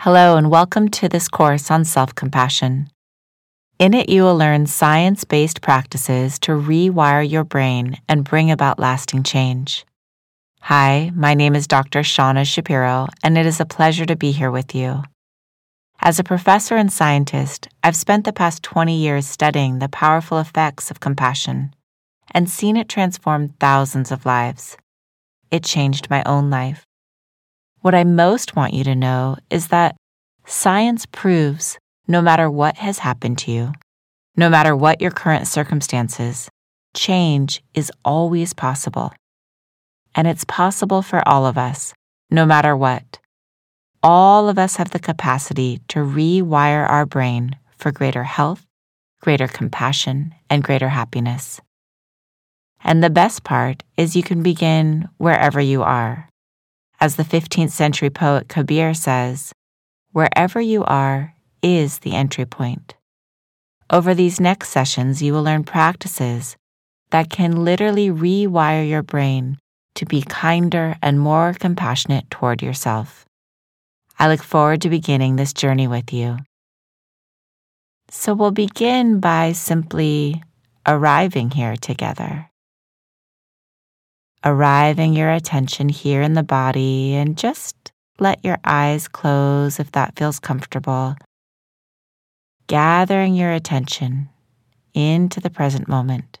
Hello, and welcome to this course on self compassion. In it, you will learn science based practices to rewire your brain and bring about lasting change. Hi, my name is Dr. Shauna Shapiro, and it is a pleasure to be here with you. As a professor and scientist, I've spent the past 20 years studying the powerful effects of compassion and seen it transform thousands of lives. It changed my own life. What I most want you to know is that science proves no matter what has happened to you, no matter what your current circumstances, change is always possible. And it's possible for all of us, no matter what. All of us have the capacity to rewire our brain for greater health, greater compassion, and greater happiness. And the best part is you can begin wherever you are. As the 15th century poet Kabir says, wherever you are is the entry point. Over these next sessions, you will learn practices that can literally rewire your brain to be kinder and more compassionate toward yourself. I look forward to beginning this journey with you. So we'll begin by simply arriving here together arriving your attention here in the body and just let your eyes close if that feels comfortable. Gathering your attention into the present moment.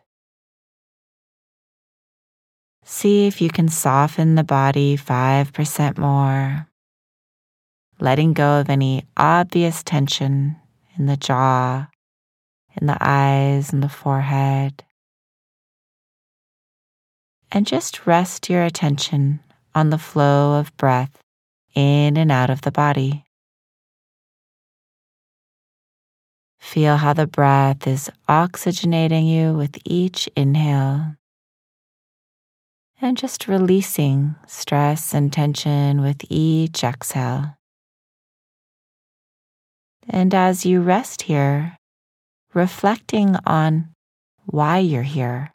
See if you can soften the body 5% more, letting go of any obvious tension in the jaw, in the eyes, and the forehead and just rest your attention on the flow of breath in and out of the body. Feel how the breath is oxygenating you with each inhale and just releasing stress and tension with each exhale. And as you rest here, reflecting on why you're here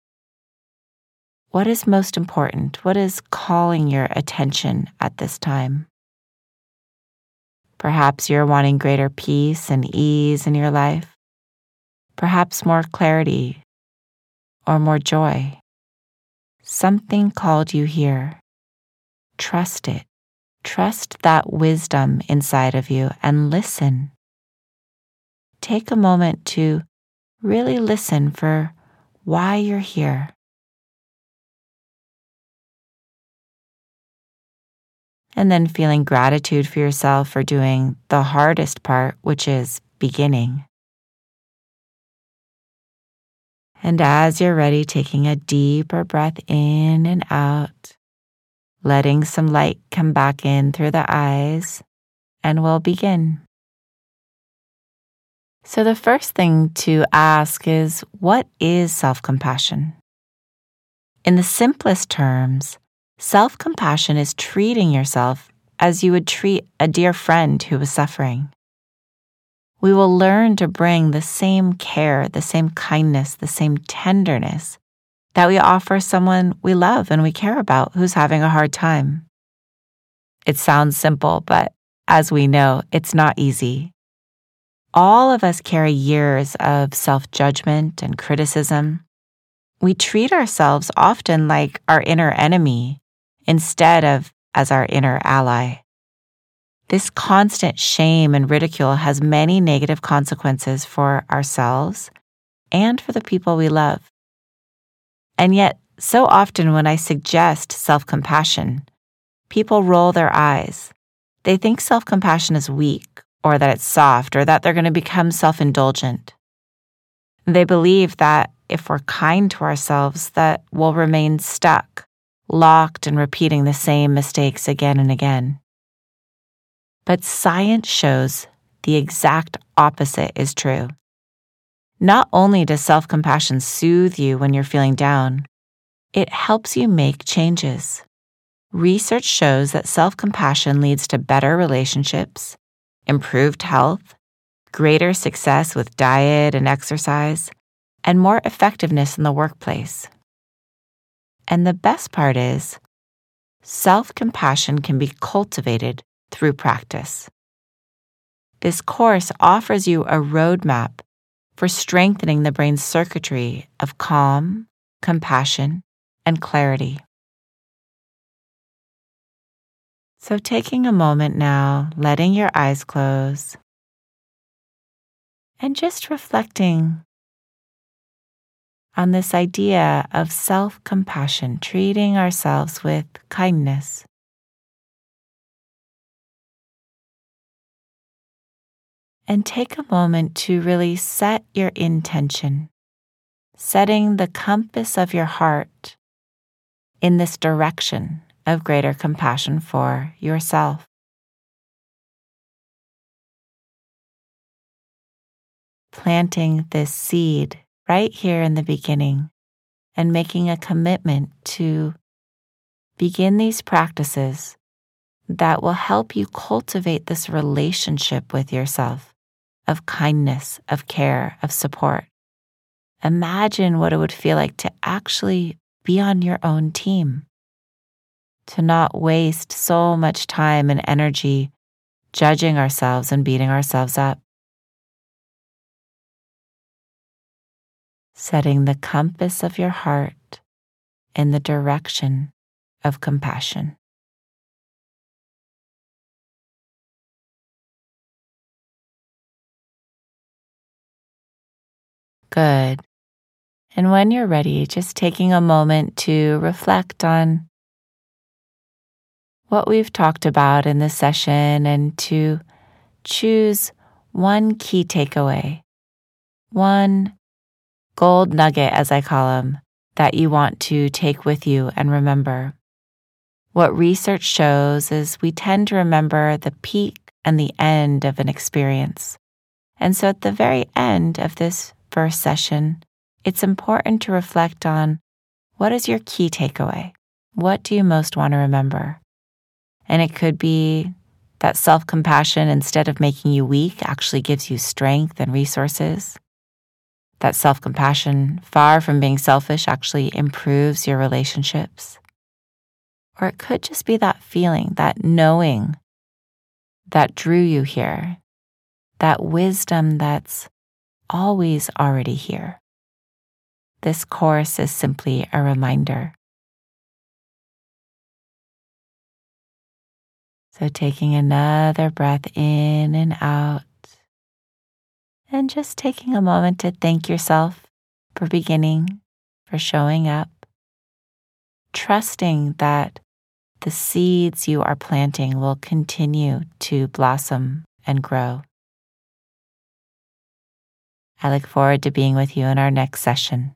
what is most important? What is calling your attention at this time? Perhaps you're wanting greater peace and ease in your life, perhaps more clarity or more joy. Something called you here. Trust it. Trust that wisdom inside of you and listen. Take a moment to really listen for why you're here. And then feeling gratitude for yourself for doing the hardest part, which is beginning. And as you're ready, taking a deeper breath in and out, letting some light come back in through the eyes, and we'll begin. So, the first thing to ask is what is self compassion? In the simplest terms, Self compassion is treating yourself as you would treat a dear friend who was suffering. We will learn to bring the same care, the same kindness, the same tenderness that we offer someone we love and we care about who's having a hard time. It sounds simple, but as we know, it's not easy. All of us carry years of self judgment and criticism. We treat ourselves often like our inner enemy instead of as our inner ally. This constant shame and ridicule has many negative consequences for ourselves and for the people we love. And yet, so often when I suggest self compassion, people roll their eyes. They think self compassion is weak, or that it's soft, or that they're going to become self indulgent. They believe that if we're kind to ourselves, that we'll remain stuck locked in repeating the same mistakes again and again. But science shows the exact opposite is true. Not only does self compassion soothe you when you're feeling down, it helps you make changes. Research shows that self compassion leads to better relationships, improved health, greater success with diet and exercise, and more effectiveness in the workplace. And the best part is, self compassion can be cultivated through practice. this course offers you a roadmap for strengthening the brain's circuitry of calm, compassion, and clarity. So, taking a moment now, letting your eyes close, and just reflecting on this idea of self compassion, treating ourselves with kindness. And take a moment to really set your intention, setting the compass of your heart in this direction of greater compassion for yourself. Planting this seed right here in the beginning and making a commitment to begin these practices that will help you cultivate this relationship with yourself of kindness, of care, of support. Imagine what it would feel like to actually be on your own team to not waste so much time and energy judging ourselves and beating ourselves up. Setting the compass of your heart in the direction of compassion. Good. And when you're ready, just taking a moment to reflect on what we've talked about in this session and to choose one key takeaway, one gold nugget, as I call them, that you want to take with you and remember. What research shows is we tend to remember the peak and the end of an experience. And so at the very end of this first session, it's important to reflect on what is your key takeaway? What do you most want to remember? And it could be that self compassion, instead of making you weak, actually gives you strength and resources. That self compassion, far from being selfish, actually improves your relationships. Or it could just be that feeling, that knowing that drew you here, that wisdom that's always already here. This course is simply a reminder So, taking another breath in and out, and just taking a moment to thank yourself for beginning, for showing up, trusting that the seeds you are planting will continue to blossom and grow. I look forward to being with you in our next session.